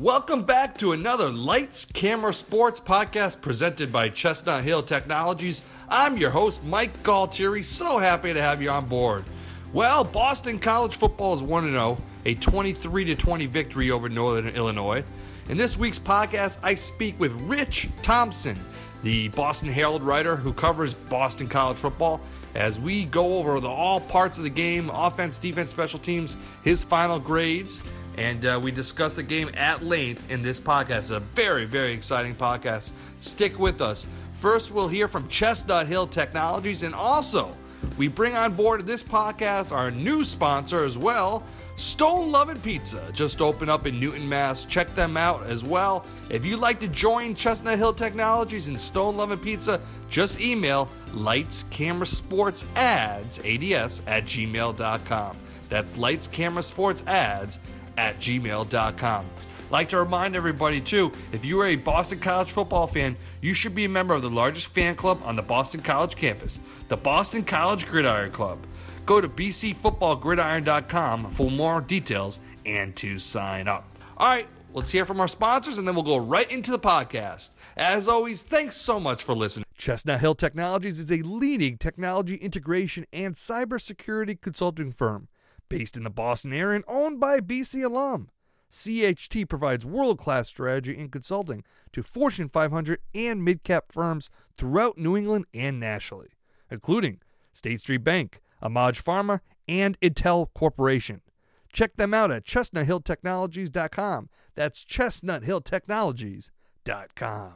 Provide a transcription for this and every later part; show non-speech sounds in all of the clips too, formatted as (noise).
Welcome back to another Lights Camera Sports podcast presented by Chestnut Hill Technologies. I'm your host, Mike Galtieri. So happy to have you on board. Well, Boston College football is 1 0, a 23 20 victory over Northern Illinois. In this week's podcast, I speak with Rich Thompson, the Boston Herald writer who covers Boston College football, as we go over the all parts of the game offense, defense, special teams, his final grades and uh, we discuss the game at length in this podcast. It's a very, very exciting podcast. Stick with us. First, we'll hear from Chestnut Hill Technologies, and also we bring on board this podcast our new sponsor as well. Stone Lovin' Pizza just opened up in Newton, Mass. Check them out as well. If you'd like to join Chestnut Hill Technologies and Stone Lovin' Pizza, just email lights, camera, sports, ads, ADS at gmail.com. That's lights, camera, sports, ads at gmail.com. Like to remind everybody, too, if you are a Boston College football fan, you should be a member of the largest fan club on the Boston College campus, the Boston College Gridiron Club. Go to bcfootballgridiron.com for more details and to sign up. All right, let's hear from our sponsors and then we'll go right into the podcast. As always, thanks so much for listening. Chestnut Hill Technologies is a leading technology integration and cybersecurity consulting firm Based in the Boston area and owned by BC alum, CHT provides world class strategy and consulting to Fortune 500 and mid cap firms throughout New England and nationally, including State Street Bank, Amaj Pharma, and Intel Corporation. Check them out at chestnuthilltechnologies.com. That's chestnuthilltechnologies.com.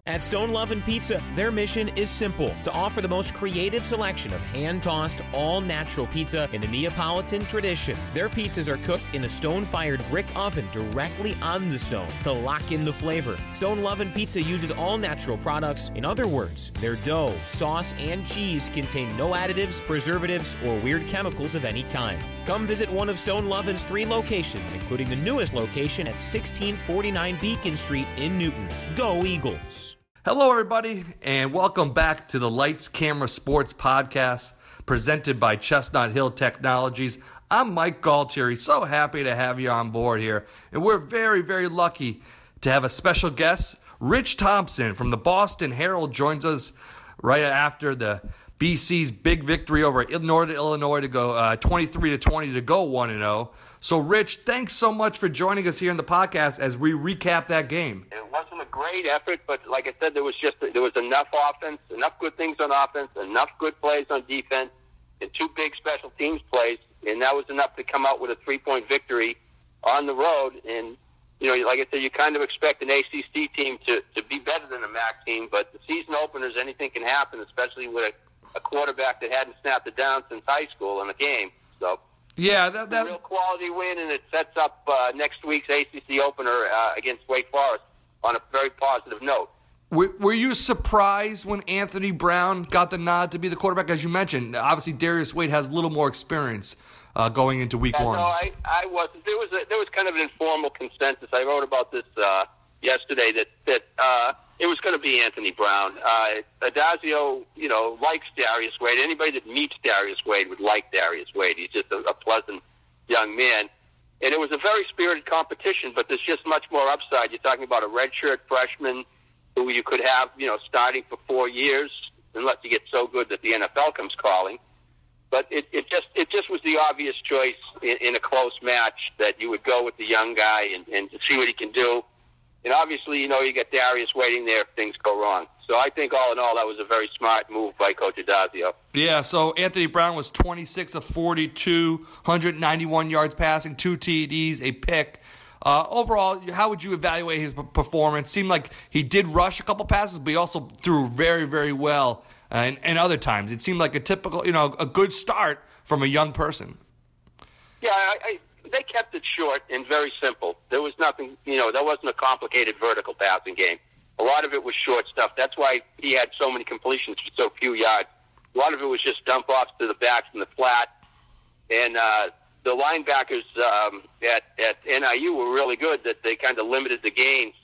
At Stone Love and Pizza, their mission is simple to offer the most creative selection of hand tossed, all natural pizza in the Neapolitan tradition. Their pizzas are cooked in a stone fired brick oven directly on the stone to lock in the flavor. Stone Love and Pizza uses all natural products. In other words, their dough, sauce, and cheese contain no additives, preservatives, or weird chemicals of any kind. Come visit one of Stone Lovin's three locations, including the newest location at 1649 Beacon Street in Newton. Go Eagles. Hello, everybody, and welcome back to the Lights Camera Sports Podcast presented by Chestnut Hill Technologies. I'm Mike Galtieri. So happy to have you on board here. And we're very, very lucky to have a special guest. Rich Thompson from the Boston Herald joins us right after the BC's big victory over Northern Illinois to go uh, 23 to 20 to go 1 0. So, Rich, thanks so much for joining us here in the podcast as we recap that game. It wasn't great effort, but like I said, there was just there was enough offense, enough good things on offense, enough good plays on defense, and two big special teams plays, and that was enough to come out with a three point victory on the road. And you know, like I said, you kind of expect an ACC team to to be better than a MAC team, but the season openers, anything can happen, especially with a, a quarterback that hadn't snapped it down since high school in a game. So. Yeah, that, that... a real quality win, and it sets up uh, next week's ACC opener uh, against Wake Forest on a very positive note. Were, were you surprised when Anthony Brown got the nod to be the quarterback? As you mentioned, obviously Darius Wade has a little more experience uh, going into Week yeah, One. No, I, I wasn't. There was a, there was kind of an informal consensus. I wrote about this uh, yesterday that that uh, it was going to be Anthony Brown. Uh, Addazio, you know, likes Darius Wade. Anybody that meets Darius Wade would like Darius Wade. He's just a, a pleasant young man. And it was a very spirited competition, but there's just much more upside. You're talking about a redshirt freshman who you could have, you know, starting for four years, unless you get so good that the NFL comes calling. But it, it just it just was the obvious choice in, in a close match that you would go with the young guy and, and see what he can do. And obviously, you know, you get Darius waiting there if things go wrong. So I think all in all, that was a very smart move by Coach Addazio. Yeah, so Anthony Brown was 26 of 42, 191 yards passing, two TDs, a pick. Uh, overall, how would you evaluate his performance? Seemed like he did rush a couple passes, but he also threw very, very well. Uh, and, and other times, it seemed like a typical, you know, a good start from a young person. Yeah, I, they kept it short and very simple. There was nothing, you know, there wasn't a complicated vertical passing game. A lot of it was short stuff. That's why he had so many completions for so few yards. A lot of it was just dump offs to the backs in the flat. And uh, the linebackers um, at, at NIU were really good that they kind of limited the gains.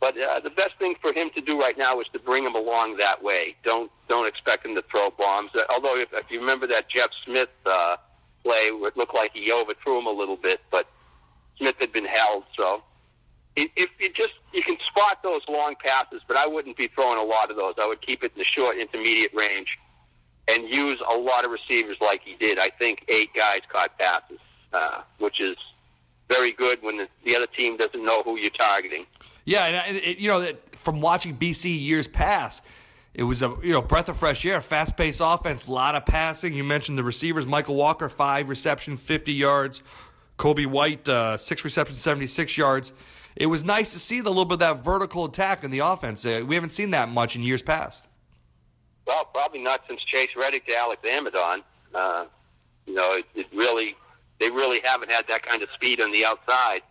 But uh, the best thing for him to do right now is to bring him along that way. Don't don't expect him to throw bombs. Although if, if you remember that Jeff Smith uh, play, where it looked like he overthrew him a little bit, but Smith had been held, so if you just you can spot those long passes, but I wouldn't be throwing a lot of those. I would keep it in the short, intermediate range, and use a lot of receivers like he did. I think eight guys caught passes, uh, which is very good when the, the other team doesn't know who you're targeting. Yeah, and it, you know from watching BC years past, it was a you know breath of fresh air, fast paced offense, a lot of passing. You mentioned the receivers, Michael Walker, five reception, fifty yards. Kobay White, uh, six receptions, seventy six yards. It was nice to see the little bit of that vertical attack in the offense. Uh, we haven't seen that much in years past. Well, probably not since Chase Rettig to Alex Amidon. Uh, you know, it, it really they really haven't had that kind of speed on the outside.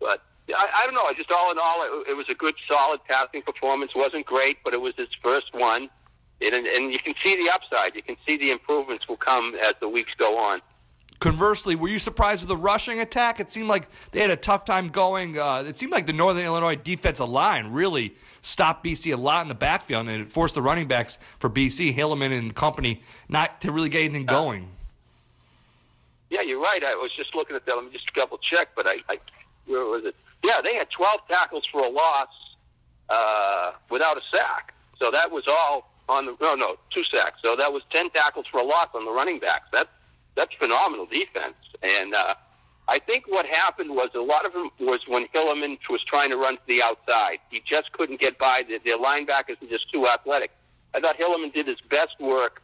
But I, I don't know. Just all in all, it, it was a good, solid passing performance. wasn't great, but it was his first one, and, and you can see the upside. You can see the improvements will come as the weeks go on. Conversely, were you surprised with the rushing attack? It seemed like they had a tough time going. Uh, it seemed like the Northern Illinois defensive line really stopped BC a lot in the backfield, and it forced the running backs for BC, Hilliman and company, not to really get anything going. Yeah, you're right. I was just looking at that. Let me just double check. But I, I where was it? Yeah, they had 12 tackles for a loss uh, without a sack. So that was all on the no, no, two sacks. So that was 10 tackles for a loss on the running backs. That's that's phenomenal defense. And uh, I think what happened was a lot of them was when Hilliman was trying to run to the outside. He just couldn't get by. The, their linebackers were just too athletic. I thought Hilliman did his best work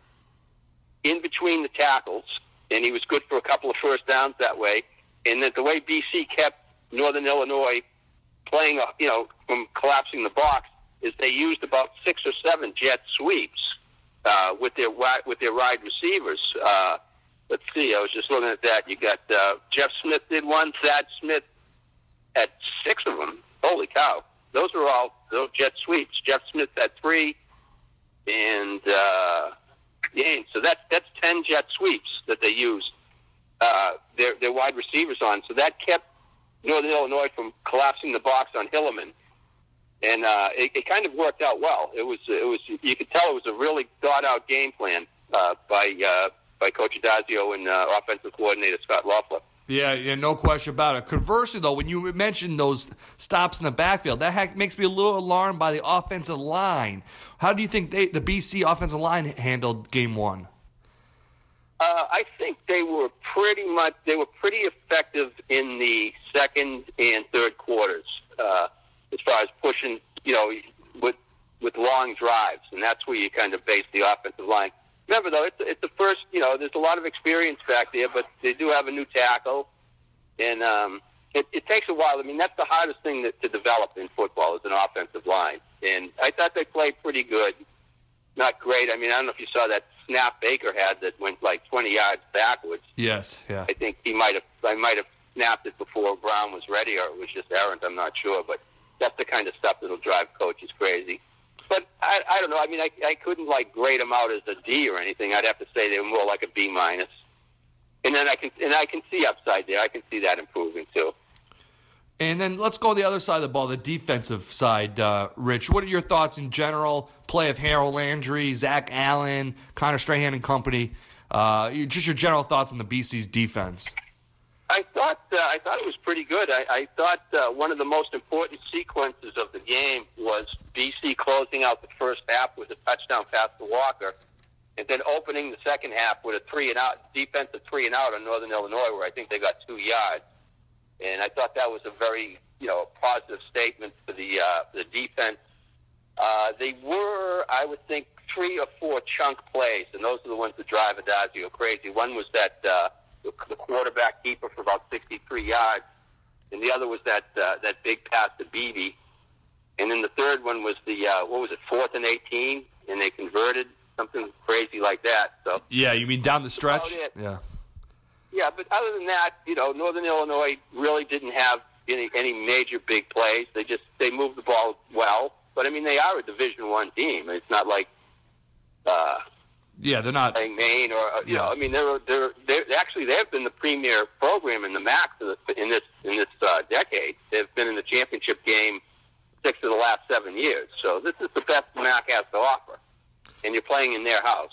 in between the tackles and he was good for a couple of first downs that way. And that the way BC kept Northern Illinois playing, uh, you know, from collapsing the box is they used about six or seven jet sweeps uh, with their with their wide receivers. Uh, let's see, I was just looking at that. You got uh, Jeff Smith did one, Thadd Smith had six of them. Holy cow! Those are all those jet sweeps. Jeff Smith had three, and uh, games. So that's that's ten jet sweeps that they used uh, their their wide receivers on. So that kept Northern Illinois from collapsing the box on Hilliman, and uh, it, it kind of worked out well. It was it was you could tell it was a really thought out game plan uh, by uh, by Coach Addazio and uh, offensive coordinator Scott Loeffler. Yeah, yeah, no question about it. Conversely, though, when you mentioned those stops in the backfield, that makes me a little alarmed by the offensive line. How do you think they, the BC offensive line handled Game One? Uh, I think they were pretty much they were pretty effective in the second and third quarters uh, as far as pushing, you know, with with long drives, and that's where you kind of base the offensive line remember though, it's it's the first. You know, there's a lot of experience back there, but they do have a new tackle, and um, it, it takes a while. I mean, that's the hardest thing that, to develop in football is an offensive line, and I thought they played pretty good. Not great. I mean, I don't know if you saw that snap Baker had that went like 20 yards backwards. Yes, yeah. I think he might have. I might have snapped it before Brown was ready, or it was just errant. I'm not sure, but that's the kind of stuff that'll drive coaches crazy but I, I don't know. I mean, I, I couldn't like grade them out as a D or anything. I'd have to say they were more like a B minus. And then I can and I can see upside there. I can see that improving too. And then let's go to the other side of the ball, the defensive side. Uh, Rich, what are your thoughts in general? Play of Harold Landry, Zach Allen, Connor Strachan, and company. Uh, just your general thoughts on the BC's defense. I thought uh, I thought it was pretty good. I, I thought uh, one of the most important sequences of the game was BC closing out the first half with a touchdown pass to Walker, and then opening the second half with a three and out defensive three and out on Northern Illinois, where I think they got two yards. And I thought that was a very you know positive statement for the uh, for the defense. Uh, they were, I would think, three or four chunk plays, and those are the ones that drive Addazio crazy. One was that. Uh, the quarterback keeper for about 63 yards, and the other was that uh, that big pass to Beebe, and then the third one was the uh, what was it, fourth and 18, and they converted something crazy like that. So yeah, you mean down the stretch? Yeah. Yeah, but other than that, you know, Northern Illinois really didn't have any any major big plays. They just they moved the ball well, but I mean they are a Division One team. It's not like uh, yeah, they're not playing Maine or uh, you yeah. know. I mean, they're they're they're actually they've been the premier program in the MAC in this in this uh, decade. They've been in the championship game six of the last seven years. So this is the best MAC has to offer, and you're playing in their house.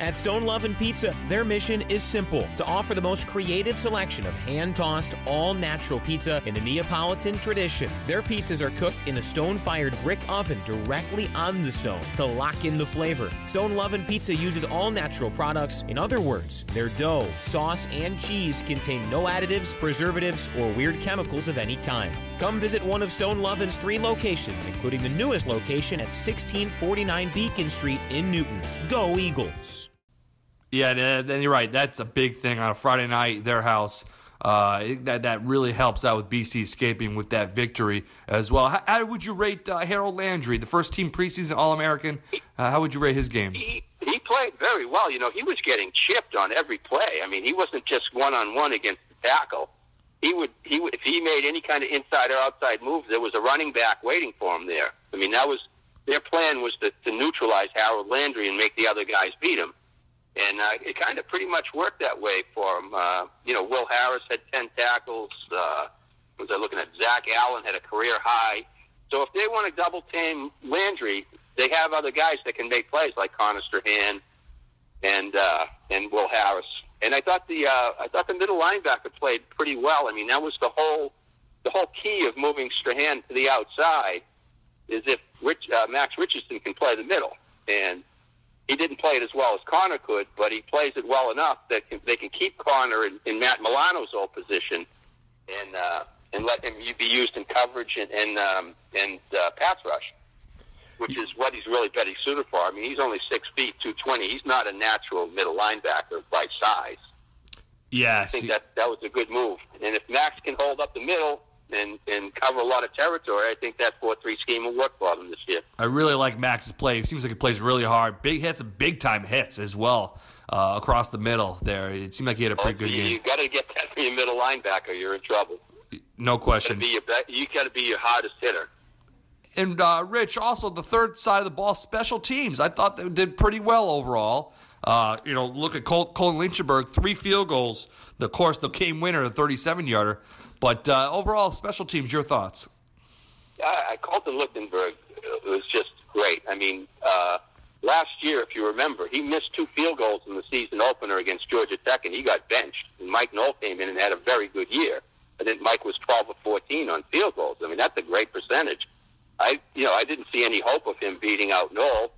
At Stone Love and Pizza, their mission is simple to offer the most creative selection of hand tossed, all natural pizza in the Neapolitan tradition. Their pizzas are cooked in a stone fired brick oven directly on the stone to lock in the flavor. Stone Love and Pizza uses all natural products. In other words, their dough, sauce, and cheese contain no additives, preservatives, or weird chemicals of any kind. Come visit one of Stone Lovin's three locations, including the newest location at 1649 Beacon Street in Newton. Go Eagles. Yeah, and you're right. That's a big thing on a Friday night, their house. Uh, that that really helps out with BC escaping with that victory as well. How, how would you rate uh, Harold Landry, the first team preseason All American? Uh, how would you rate his game? He, he played very well. You know, he was getting chipped on every play. I mean, he wasn't just one on one against the tackle. He would he would, if he made any kind of inside or outside move, there was a running back waiting for him there. I mean, that was their plan was to, to neutralize Harold Landry and make the other guys beat him. And uh, it kind of pretty much worked that way for him. Uh, you know, Will Harris had 10 tackles. Uh, was I looking at Zach Allen had a career high. So if they want to double team Landry, they have other guys that can make plays like Connor Strachan and uh, and Will Harris. And I thought the uh, I thought the middle linebacker played pretty well. I mean, that was the whole the whole key of moving Strachan to the outside is if Rich, uh, Max Richardson can play the middle, and he didn't play it as well as Connor could, but he plays it well enough that can, they can keep Connor in, in Matt Milano's old position, and uh, and let him be used in coverage and and, um, and uh, pass rush, which is what he's really better suited for. I mean, he's only six feet, two twenty. He's not a natural middle linebacker by size. Yes, I think that that was a good move. And if Max can hold up the middle, and, and cover a lot of territory, I think that 4 3 scheme will work for them this year. I really like Max's play. It seems like he plays really hard. Big hits and big time hits as well uh, across the middle there. It seemed like he had a pretty oh, good you, game. you got to get that from your middle linebacker. You're in trouble. No question. You got to be your hardest hitter. And uh, Rich, also the third side of the ball, special teams. I thought they did pretty well overall. Uh, you know, look at Col- Colin Lichtenberg, three field goals. The course, the game winner, the 37 yarder. But uh, overall, special teams, your thoughts? I, I called the Lichtenberg. It was just great. I mean, uh, last year, if you remember, he missed two field goals in the season opener against Georgia Tech, and he got benched. And Mike Knoll came in and had a very good year. I think Mike was 12 or 14 on field goals. I mean, that's a great percentage. I, you know, I didn't see any hope of him beating out Knoll.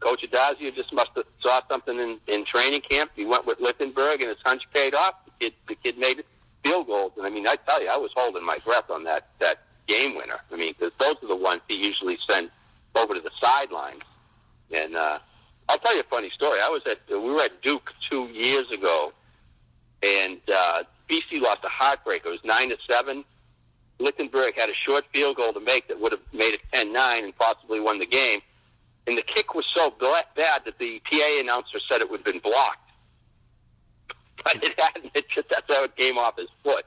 Coach Addazio just must have saw something in, in training camp. He went with Lichtenberg, and his hunch paid off. The kid, the kid made it field goals. And I mean, I tell you, I was holding my breath on that that game winner. I mean, because those are the ones he usually sends over to the sidelines. And uh, I'll tell you a funny story. I was at we were at Duke two years ago, and uh, BC lost a heartbreaker. It was nine to seven. Lichtenberg had a short field goal to make that would have made it 10-9 and possibly won the game. And the kick was so bad that the PA announcer said it would have been blocked but (laughs) it hadn't. It just that's how it came off his foot.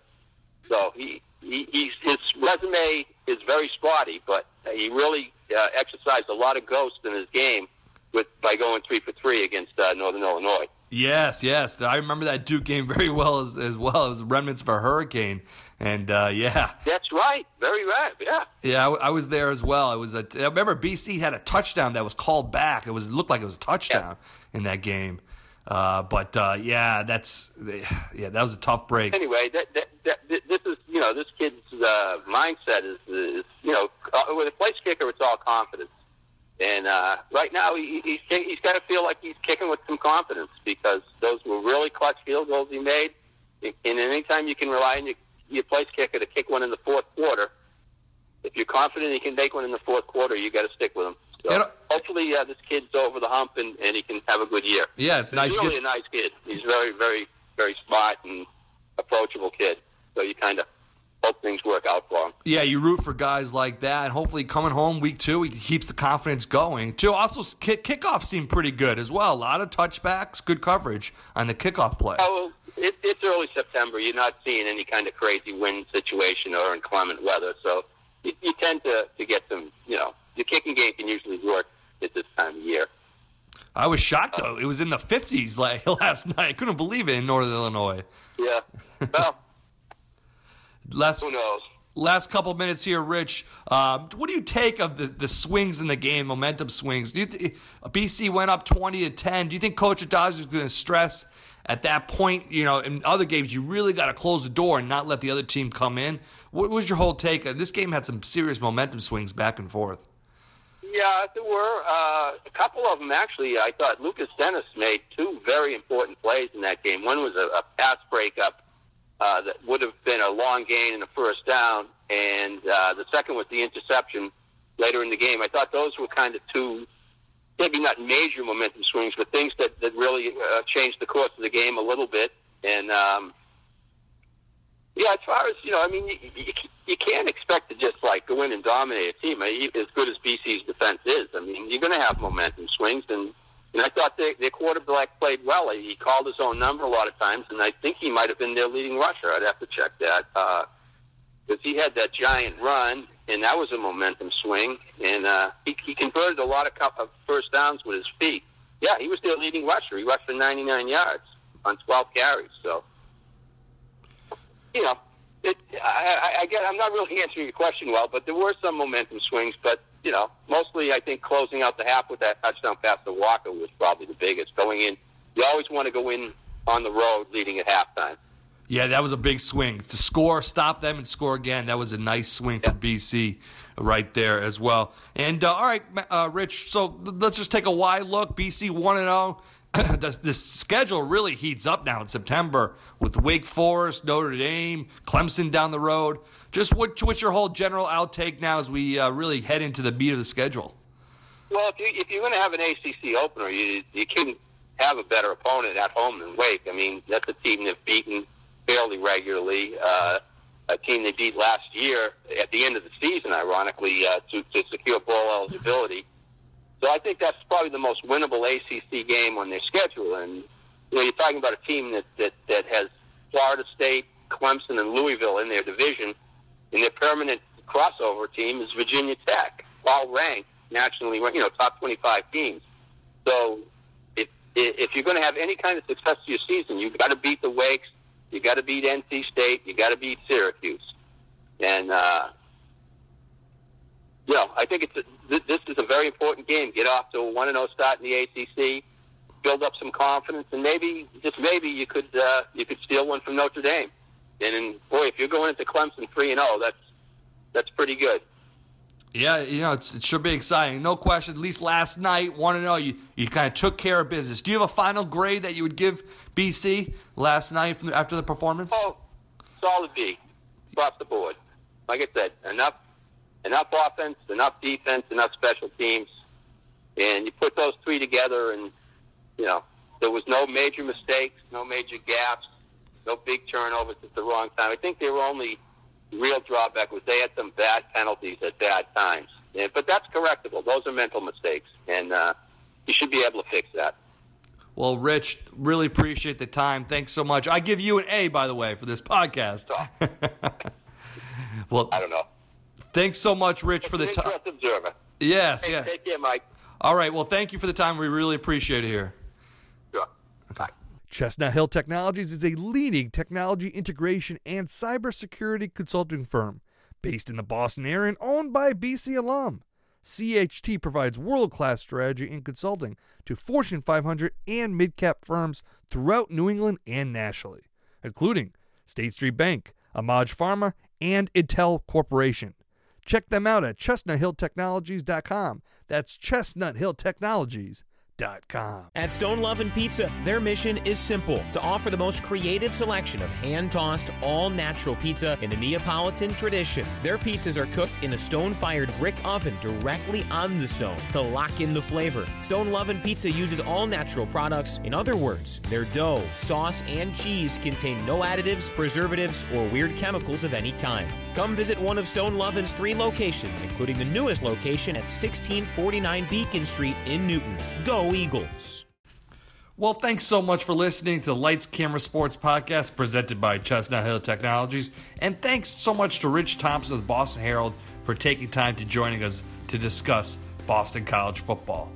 So he, he he's, his resume is very spotty, but he really uh, exercised a lot of ghost in his game with by going three for three against uh, Northern Illinois. Yes, yes, I remember that Duke game (laughs) very well as as well as remnants of a hurricane. And uh, yeah, that's right, very right. Yeah, yeah, I, I was there as well. I was. A, I remember BC had a touchdown that was called back. It was it looked like it was a touchdown yeah. in that game. Uh, but uh, yeah, that's yeah, that was a tough break. Anyway, that, that, that, this is you know this kid's uh, mindset is, is you know uh, with a place kicker, it's all confidence. And uh, right now, he, he's he's got to feel like he's kicking with some confidence because those were really clutch field goals he made. And anytime you can rely on your, your place kicker to kick one in the fourth quarter, if you're confident he can make one in the fourth quarter, you got to stick with him. So hopefully, uh, this kid's over the hump and, and he can have a good year. Yeah, it's nice. He's really a nice kid. He's very, very, very smart and approachable kid. So you kind of hope things work out for him. Yeah, you root for guys like that, and hopefully coming home week two, he keeps the confidence going. Too. Also, kick, kickoff seemed pretty good as well. A lot of touchbacks, good coverage on the kickoff play. Oh, it, it's early September. You're not seeing any kind of crazy wind situation or inclement weather, so you, you tend to to get some. You know, the kicking game can usually work at this time of year. I was shocked though. It was in the 50s (laughs) like, last night. I couldn't believe it in Northern Illinois. Yeah. (laughs) Well, Last who knows? last couple minutes here, Rich. Uh, what do you take of the, the swings in the game, momentum swings? Do you th- BC went up 20 to 10. Do you think Coach Addazio is going to stress at that point? You know, in other games, you really got to close the door and not let the other team come in. What was your whole take? This game had some serious momentum swings back and forth. Yeah, there were uh, a couple of them actually. I thought Lukas Denis made two very important plays in that game. One was a, a pass breakup uh, that would have been a long gain and a first down, and uh, the second was the interception later in the game. I thought those were kind of two, maybe not major momentum swings, but things that that really uh, changed the course of the game a little bit. And um, yeah, as far as you know, I mean, you, you, you can't expect to just like go in and dominate a team as good as BC's defense is. I mean, you're going to have momentum swings, and and I thought their, their quarterback played well. He called his own number a lot of times, and I think he might have been their leading rusher. I'd have to check that because he had that giant run, and that was a momentum swing, and uh, he, he converted a lot of, of first downs with his feet. Yeah, he was their leading rusher. He rushed for 99 yards on 12 carries. So you know, it, I, I, I get. I'm not really answering your question well, but there were some momentum swings. But you know, mostly I think closing out the half with that touchdown pass to Walker was probably the biggest. Going in, you always want to go in on the road leading at halftime. Yeah, that was a big swing. To score, stop them, and score again. That was a nice swing for BC right there as well. And uh, all right, uh, Rich. So let's just take a wide look. BC one and zero. (coughs) The, the schedule really heats up now in September with Wake Forest, Notre Dame, Clemson down the road. Just what, what's your whole general outtake now as we uh, really head into the meat of the schedule? Well, if, you, if you're going to have an ACC opener, you you couldn't have a better opponent at home than Wake. I mean, that's a team they've beaten fairly regularly. Uh, a team they beat last year at the end of the season, ironically, uh, to, to secure bowl eligibility. So I think that's probably the most winnable ACC game on their schedule. And you know, you're talking about a team that that, that has Florida State, Clemson, and Louisville in their division, and their permanent crossover team is Virginia Tech, all ranked nationally, you know, top 25 teams. So if if you're going to have any kind of success to your season, you've got to beat the Wakes, you got to beat NC State, you got to beat Syracuse, and uh, you know, I think it's a, th- this is a very important game. Get off to a one and zero start in the ACC, build up some confidence, and maybe just maybe you could uh, you could steal one from Notre Dame. And, and boy, if you're going into Clemson three and zero, that's that's pretty good. Yeah, you know, it's, it should be exciting. No question. At least last night, want to know you, you kind of took care of business. Do you have a final grade that you would give BC last night from the, after the performance? Oh, solid B across the board. Like I said, enough enough offense, enough defense, enough special teams, and you put those three together, and you know there was no major mistakes, no major gaps, no big turnovers at the wrong time. I think they were only real drawback was they had some bad penalties at bad times. Yeah, but that's correctable. Those are mental mistakes, and uh, you should be able to fix that. Well, Rich, really appreciate the time. Thanks so much. I give you an A, by the way, for this podcast. (laughs) well, I don't know. Thanks so much, Rich, for the time. observer. Yes, Hey, yeah. Take care, Mike. All right. Well, thank you for the time. We really appreciate it here. Sure. Bye. Chestnut Hill Technologies is a leading technology integration and cybersecurity consulting firm based in the Boston area and owned by a BC alum. CHT provides world class strategy and consulting to Fortune 500 and mid cap firms throughout New England and nationally, including State Street Bank, Amaj Pharma, and Intel Corporation. Check them out at chestnuthilltechnologies.com. That's chestnuthilltechnologies.com. At Stone Love and Pizza, their mission is simple to offer the most creative selection of hand tossed, all natural pizza in the Neapolitan tradition. Their pizzas are cooked in a stone fired brick oven directly on the stone to lock in the flavor. Stone Love and Pizza uses all natural products. In other words, their dough, sauce, and cheese contain no additives, preservatives, or weird chemicals of any kind. Come visit one of Stone Lovin's three locations, including the newest location at 1649 Beacon Street in Newton. Go Eagles! Well, thanks so much for listening to the Lights Camera Sports podcast presented by Chestnut Hill Technologies. And thanks so much to Rich Thompson of the Boston Herald for taking time to joining us to discuss Boston College football.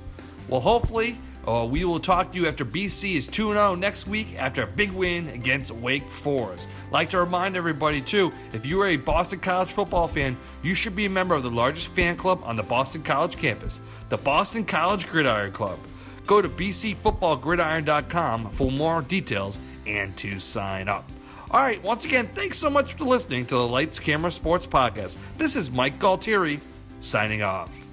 Well, hopefully, uh, we will talk to you after BC is 2 0 next week after a big win against Wake Forest. Like to remind everybody, too, if you are a Boston College football fan, you should be a member of the largest fan club on the Boston College campus, the Boston College Gridiron Club. Go to bcfootballgridiron.com for more details and to sign up. All right, once again, thanks so much for listening to the Lights Camera Sports Podcast. This is Mike Galtieri signing off.